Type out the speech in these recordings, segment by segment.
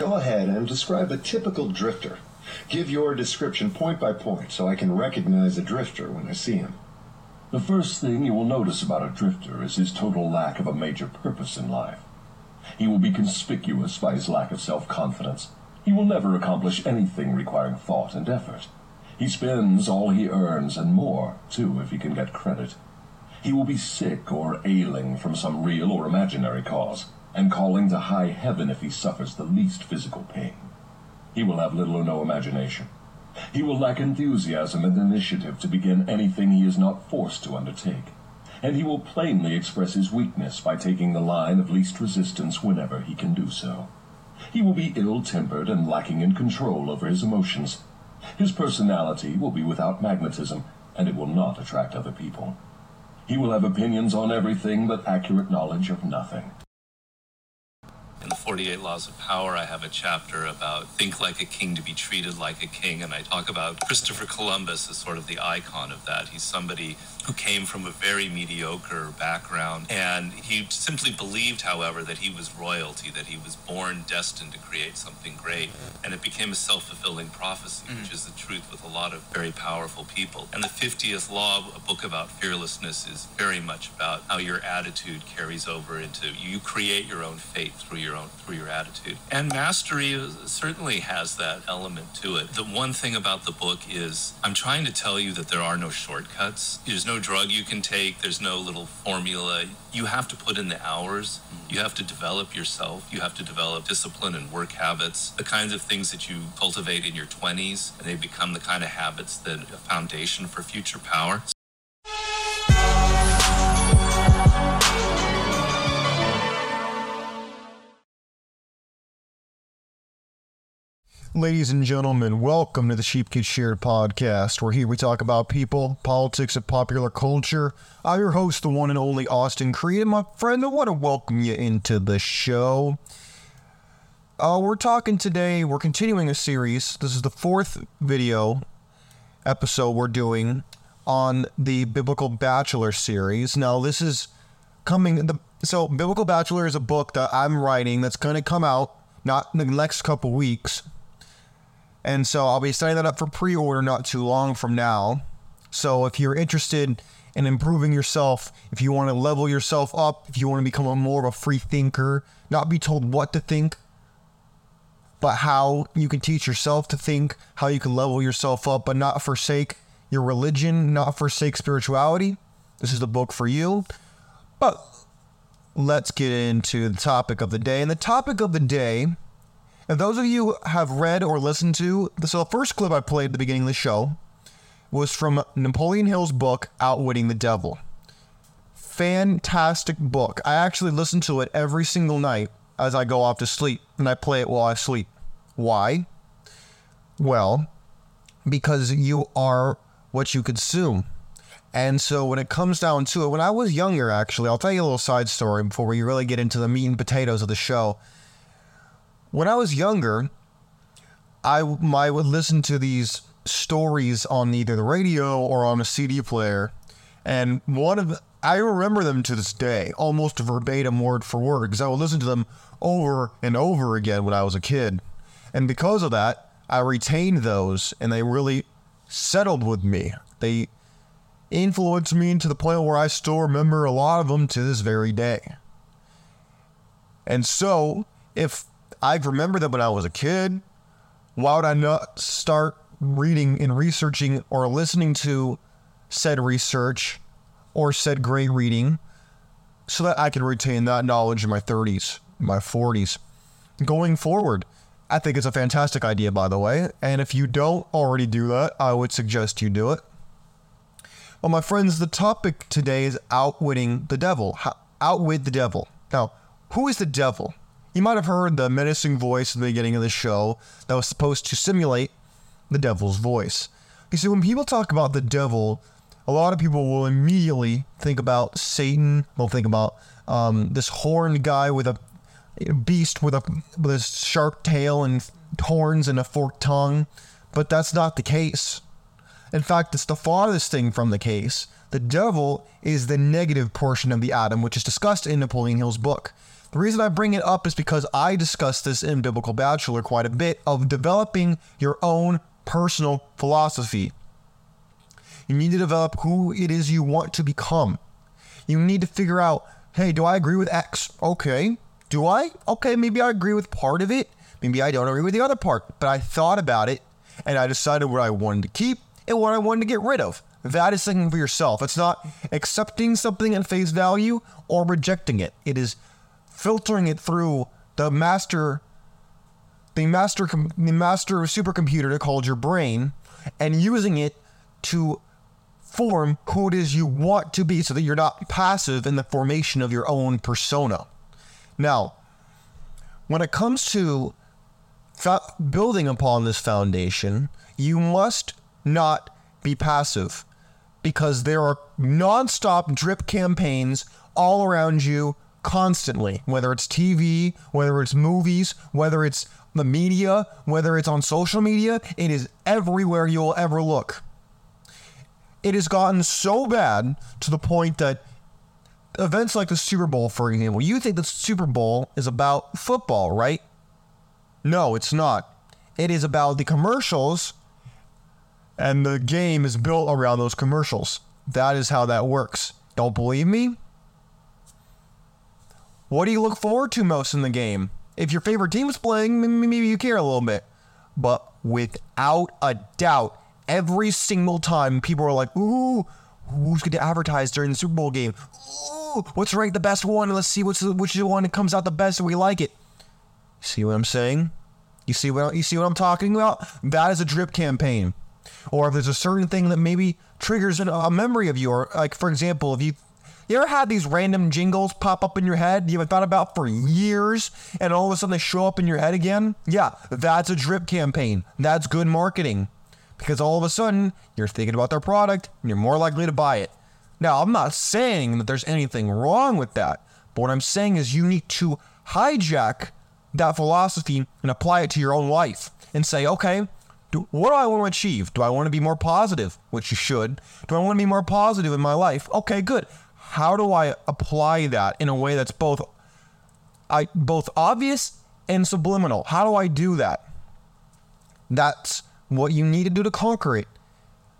Go ahead and describe a typical drifter. Give your description point by point so I can recognize a drifter when I see him. The first thing you will notice about a drifter is his total lack of a major purpose in life. He will be conspicuous by his lack of self confidence. He will never accomplish anything requiring thought and effort. He spends all he earns and more, too, if he can get credit. He will be sick or ailing from some real or imaginary cause, and calling to high heaven if he suffers the least physical pain. He will have little or no imagination. He will lack enthusiasm and initiative to begin anything he is not forced to undertake. And he will plainly express his weakness by taking the line of least resistance whenever he can do so. He will be ill-tempered and lacking in control over his emotions. His personality will be without magnetism, and it will not attract other people. He will have opinions on everything but accurate knowledge of nothing. In the 48 Laws of Power, I have a chapter about think like a king to be treated like a king. And I talk about Christopher Columbus as sort of the icon of that. He's somebody who came from a very mediocre background. And he simply believed, however, that he was royalty, that he was born destined to create something great. And it became a self fulfilling prophecy, mm. which is the truth with a lot of very powerful people. And the 50th Law, a book about fearlessness, is very much about how your attitude carries over into you create your own fate through your your own through your attitude. And mastery certainly has that element to it. The one thing about the book is I'm trying to tell you that there are no shortcuts. There's no drug you can take. There's no little formula. You have to put in the hours. You have to develop yourself. You have to develop discipline and work habits, the kinds of things that you cultivate in your 20s, and they become the kind of habits that a foundation for future power. Ladies and gentlemen, welcome to the Sheep Get Sheared podcast, where here we talk about people, politics, and popular culture. I'm your host, the one and only Austin Creed, and my friend, I want to welcome you into the show. Uh, we're talking today, we're continuing a series. This is the fourth video episode we're doing on the Biblical Bachelor series. Now, this is coming, the, so Biblical Bachelor is a book that I'm writing that's going to come out not in the next couple weeks and so I'll be setting that up for pre order not too long from now. So if you're interested in improving yourself, if you want to level yourself up, if you want to become a more of a free thinker, not be told what to think, but how you can teach yourself to think, how you can level yourself up, but not forsake your religion, not forsake spirituality, this is the book for you. But let's get into the topic of the day. And the topic of the day and those of you who have read or listened to, so the first clip I played at the beginning of the show was from Napoleon Hill's book, Outwitting the Devil. Fantastic book. I actually listen to it every single night as I go off to sleep, and I play it while I sleep. Why? Well, because you are what you consume. And so when it comes down to it, when I was younger, actually, I'll tell you a little side story before we really get into the meat and potatoes of the show when I was younger, I, I would listen to these stories on either the radio or on a CD player. And one of I remember them to this day, almost verbatim word for word, because I would listen to them over and over again when I was a kid. And because of that, I retained those and they really settled with me. They influenced me to the point where I still remember a lot of them to this very day. And so, if I remember that when I was a kid. Why would I not start reading and researching or listening to said research or said great reading so that I can retain that knowledge in my 30s, my 40s? Going forward, I think it's a fantastic idea, by the way. And if you don't already do that, I would suggest you do it. Well, my friends, the topic today is outwitting the devil. How, outwit the devil. Now, who is the devil? You might have heard the menacing voice at the beginning of the show that was supposed to simulate the devil's voice. You see, when people talk about the devil, a lot of people will immediately think about Satan. They'll think about um, this horned guy with a beast with a with a sharp tail and horns and a forked tongue, but that's not the case. In fact, it's the farthest thing from the case. The devil is the negative portion of the atom, which is discussed in Napoleon Hill's book. The reason I bring it up is because I discuss this in Biblical Bachelor quite a bit of developing your own personal philosophy. You need to develop who it is you want to become. You need to figure out, hey, do I agree with X? Okay. Do I? Okay, maybe I agree with part of it. Maybe I don't agree with the other part. But I thought about it and I decided what I wanted to keep and what I wanted to get rid of. That is thinking for yourself. It's not accepting something at face value or rejecting it. It is filtering it through the master the master the master supercomputer called your brain and using it to form who it is you want to be so that you're not passive in the formation of your own persona. Now, when it comes to fa- building upon this foundation, you must not be passive because there are nonstop drip campaigns all around you constantly, whether it's TV, whether it's movies, whether it's the media, whether it's on social media, it is everywhere you'll ever look. It has gotten so bad to the point that events like the Super Bowl, for example, you think the Super Bowl is about football, right? No, it's not. It is about the commercials, and the game is built around those commercials. That is how that works. Don't believe me? What do you look forward to most in the game? If your favorite team is playing, maybe you care a little bit. But without a doubt, every single time people are like, ooh, who's going to advertise during the Super Bowl game? Ooh, what's right the best one? Let's see what's the, which one comes out the best and we like it. See what I'm saying? You see what you see what I'm talking about? That is a drip campaign. Or if there's a certain thing that maybe triggers a memory of you, or like for example, if you you ever had these random jingles pop up in your head you haven't thought about for years, and all of a sudden they show up in your head again? Yeah, that's a drip campaign. That's good marketing. Because all of a sudden you're thinking about their product and you're more likely to buy it. Now, I'm not saying that there's anything wrong with that, but what I'm saying is you need to hijack that philosophy and apply it to your own life and say, okay, do, what do I want to achieve? Do I want to be more positive? Which you should. Do I want to be more positive in my life? Okay, good. How do I apply that in a way that's both I both obvious and subliminal? How do I do that? That's what you need to do to conquer it.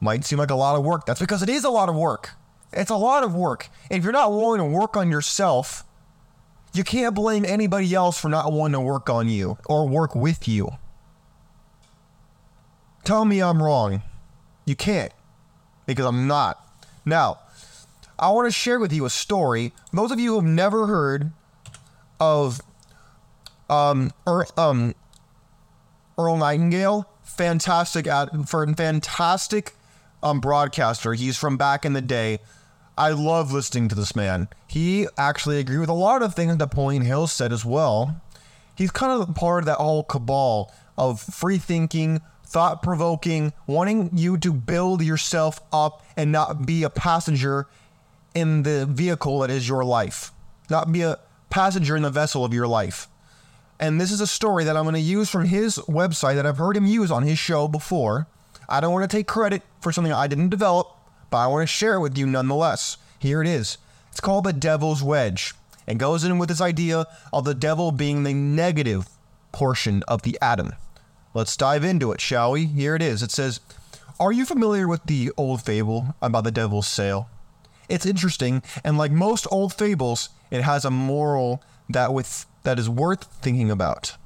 Might seem like a lot of work. That's because it is a lot of work. It's a lot of work. And if you're not willing to work on yourself, you can't blame anybody else for not wanting to work on you or work with you. Tell me I'm wrong. You can't, because I'm not. Now, I want to share with you a story. Those of you who have never heard of um, er, um, Earl Nightingale, fantastic ad, for fantastic um, broadcaster. He's from back in the day. I love listening to this man. He actually agreed with a lot of things Napoleon Hill said as well. He's kind of part of that whole cabal of free thinking, thought provoking, wanting you to build yourself up and not be a passenger in the vehicle that is your life, not be a passenger in the vessel of your life. And this is a story that I'm going to use from his website that I've heard him use on his show before. I don't want to take credit for something I didn't develop, but I want to share it with you nonetheless. Here it is. It's called the Devil's Wedge and goes in with this idea of the devil being the negative portion of the atom. Let's dive into it, shall we? Here it is. It says, Are you familiar with the old fable about the devil's sale? It's interesting, and like most old fables, it has a moral that with that is worth thinking about.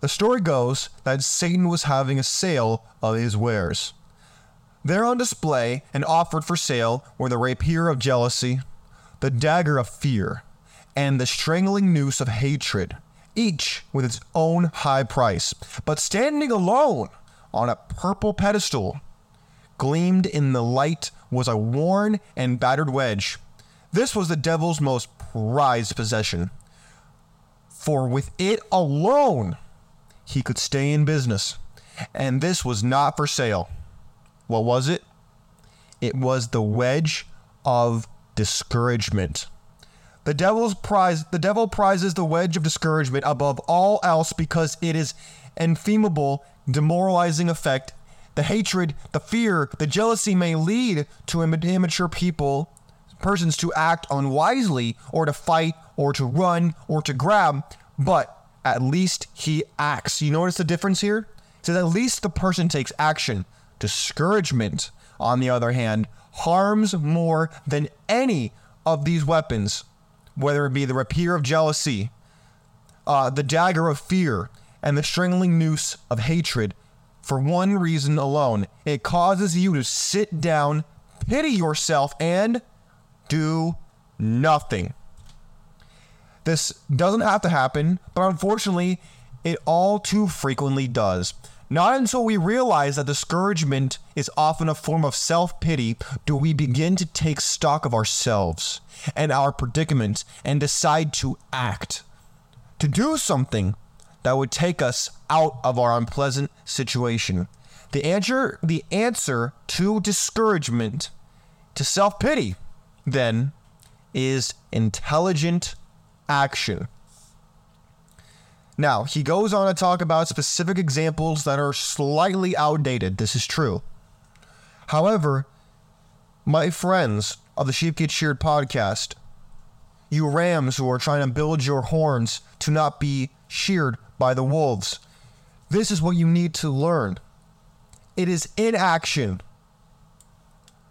The story goes that Satan was having a sale of his wares. There on display and offered for sale were the rapier of jealousy, the dagger of fear, and the strangling noose of hatred, each with its own high price. But standing alone on a purple pedestal, gleamed in the light was a worn and battered wedge. This was the devil's most prized possession. For with it alone, he could stay in business. And this was not for sale. What was it? It was the wedge of discouragement. The devil's prize the devil prizes the wedge of discouragement above all else because it is inflammable, demoralizing effect. The hatred, the fear, the jealousy may lead to immature people persons to act unwisely or to fight or to run or to grab, but at least he acts. You notice the difference here? It says at least the person takes action. Discouragement, on the other hand, harms more than any of these weapons, whether it be the rapier of jealousy, uh, the dagger of fear, and the strangling noose of hatred, for one reason alone. It causes you to sit down, pity yourself, and do nothing. This doesn't have to happen, but unfortunately, it all too frequently does. Not until we realize that discouragement is often a form of self pity do we begin to take stock of ourselves and our predicament and decide to act, to do something that would take us out of our unpleasant situation. The answer, the answer to discouragement, to self pity, then, is intelligent action. Now, he goes on to talk about specific examples that are slightly outdated. This is true. However, my friends of the Sheep Get Sheared podcast, you rams who are trying to build your horns to not be sheared by the wolves, this is what you need to learn. It is inaction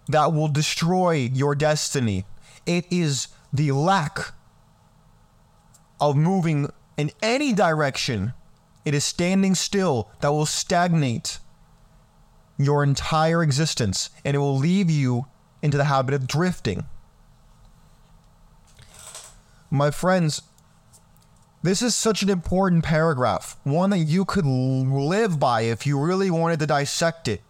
that will destroy your destiny. It is the lack of moving in any direction. It is standing still that will stagnate your entire existence and it will leave you into the habit of drifting. My friends, this is such an important paragraph, one that you could live by if you really wanted to dissect it.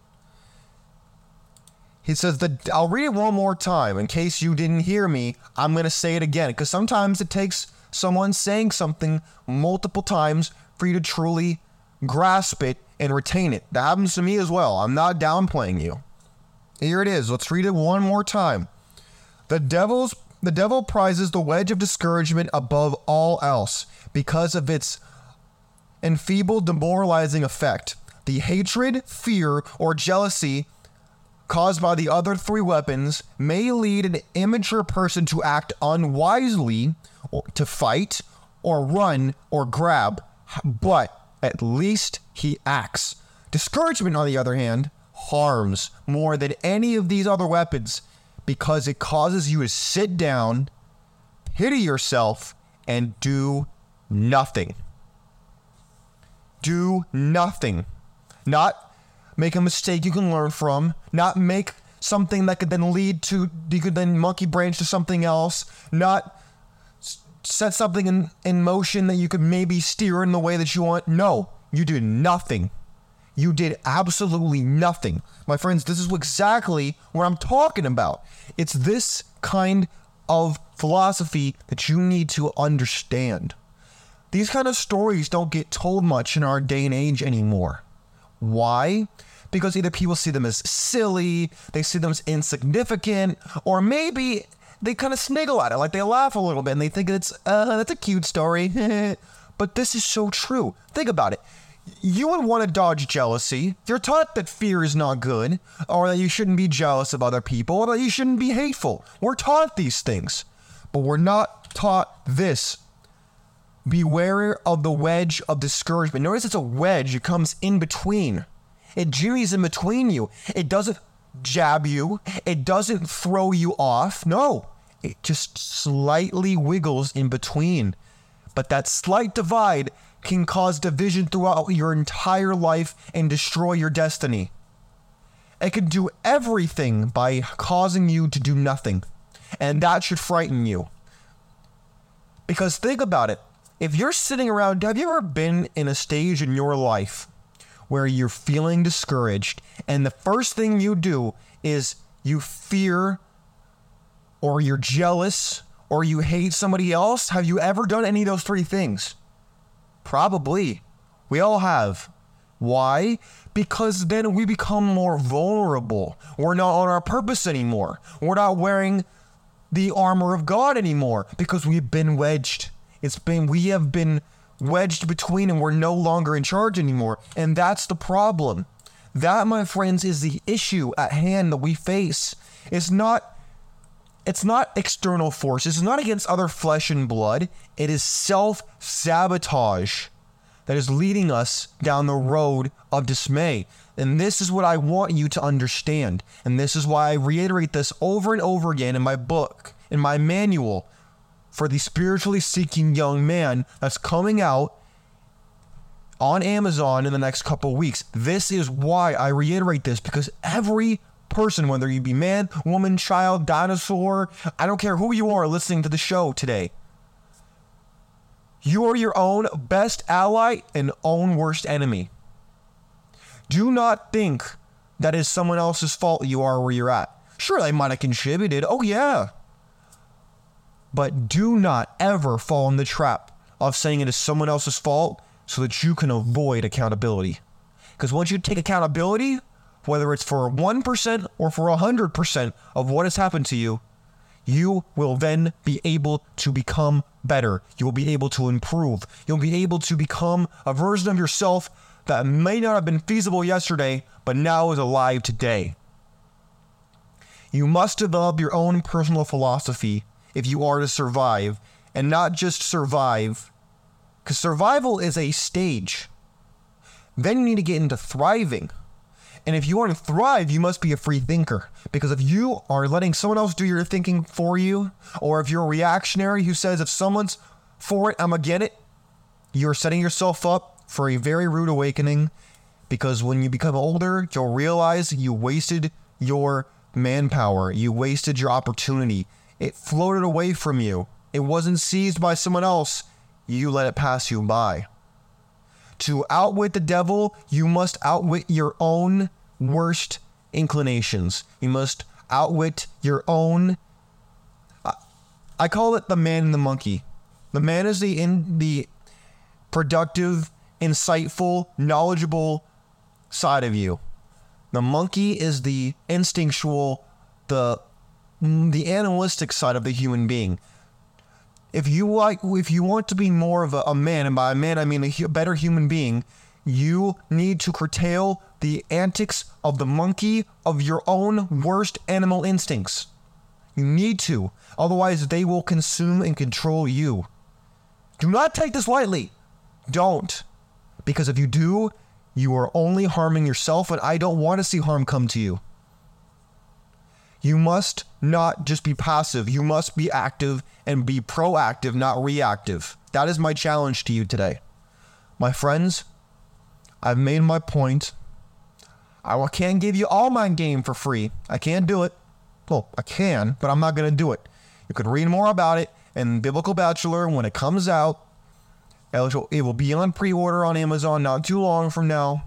He says that I'll read it one more time in case you didn't hear me. I'm going to say it again because sometimes it takes someone saying something multiple times for you to truly grasp it and retain it. That happens to me as well. I'm not downplaying you. Here it is. Let's read it one more time. The devil's the devil prizes the wedge of discouragement above all else because of its enfeebled demoralizing effect. The hatred, fear, or jealousy caused by the other three weapons may lead an immature person to act unwisely, or to fight, or run, or grab, but at least he acts. Discouragement, on the other hand, harms more than any of these other weapons because it causes you to sit down, pity yourself, and do nothing. Do nothing. Not make a mistake you can learn from, not make something that could then lead to, you could then monkey branch to something else, not set something in, in motion that you could maybe steer in the way that you want. No, you do nothing. You did absolutely nothing. My friends, this is exactly what I'm talking about. It's this kind of philosophy that you need to understand. These kind of stories don't get told much in our day and age anymore. Why? Because either people see them as silly, they see them as insignificant, or maybe they kind of sniggle at it, like they laugh a little bit and they think it's, uh, that's a cute story. but this is so true. Think about it. You would want to dodge jealousy. You're taught that fear is not good, or that you shouldn't be jealous of other people, or that you shouldn't be hateful. We're taught these things, but we're not taught this. Beware of the wedge of discouragement. Notice it's a wedge, it comes in between. It jimmies in between you. It doesn't jab you, it doesn't throw you off. No, it just slightly wiggles in between. But that slight divide can cause division throughout your entire life and destroy your destiny. It can do everything by causing you to do nothing. And that should frighten you. Because think about it. If you're sitting around, have you ever been in a stage in your life where you're feeling discouraged and the first thing you do is you fear or you're jealous or you hate somebody else? Have you ever done any of those three things? Probably. We all have. Why? Because then we become more vulnerable. We're not on our purpose anymore. We're not wearing the armor of God anymore because we've been wedged. It's been, we have been wedged between and we're no longer in charge anymore. And that's the problem. That, my friends, is the issue at hand that we face. It's not It's not external forces. It's not against other flesh and blood. It is self sabotage that is leading us down the road of dismay. And this is what I want you to understand. And this is why I reiterate this over and over again in my book, in my manual for the spiritually seeking young man that's coming out on Amazon in the next couple weeks. This is why I reiterate this because every person, whether you be man, woman, child, dinosaur, I don't care who you are listening to the show today, you are your own best ally and own worst enemy. Do not think that is someone else's fault you are where you're at. Sure, they might have contributed. Oh, yeah. But do not ever fall in the trap of saying it is someone else's fault so that you can avoid accountability. Because once you take accountability, whether it's for 1% or for 100% of what has happened to you, you will then be able to become better. You will be able to improve. You'll be able to become a version of yourself that may not have been feasible yesterday, but now is alive today. You must develop your own personal philosophy if you are to survive, and not just survive, because survival is a stage. Then you need to get into thriving. And if you want to thrive, you must be a free thinker. Because if you are letting someone else do your thinking for you, or if you're a reactionary who says, if someone's for it, I'm get it, you're setting yourself up for a very rude awakening. Because when you become older, you'll realize you wasted your manpower, you wasted your opportunity. It floated away from you, it wasn't seized by someone else. You let it pass you by. To outwit the devil, you must outwit your own worst inclinations. You must outwit your own. I call it the man and the monkey. The man is the in the productive, insightful, knowledgeable side of you. The monkey is the instinctual, the the animalistic side of the human being if you like if you want to be more of a, a man and by a man i mean a, a better human being you need to curtail the antics of the monkey of your own worst animal instincts. You need to otherwise they will consume and control you. Do not take this lightly. Don't. Because if you do you are only harming yourself and i don't want to see harm come to you you must not just be passive. You must be active and be proactive, not reactive. That is my challenge to you today. My friends, I've made my point. I can't give you all my game for free. I can't do it. Well, I can, but I'm not going to do it. You can read more about it in Biblical Bachelor when it comes out. It will be on pre order on Amazon not too long from now.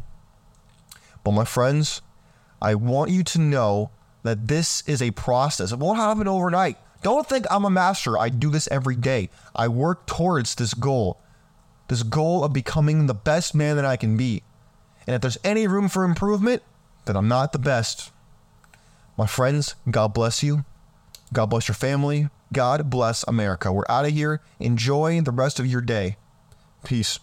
But, my friends, I want you to know that this is a process. It won't happen overnight. Don't think I'm a master. I do this every day. I work towards this goal, this goal of becoming the best man that I can be. And if there's any room for improvement, then I'm not the best. My friends, God bless you. God bless your family. God bless America. We're out of here. Enjoy the rest of your day. Peace.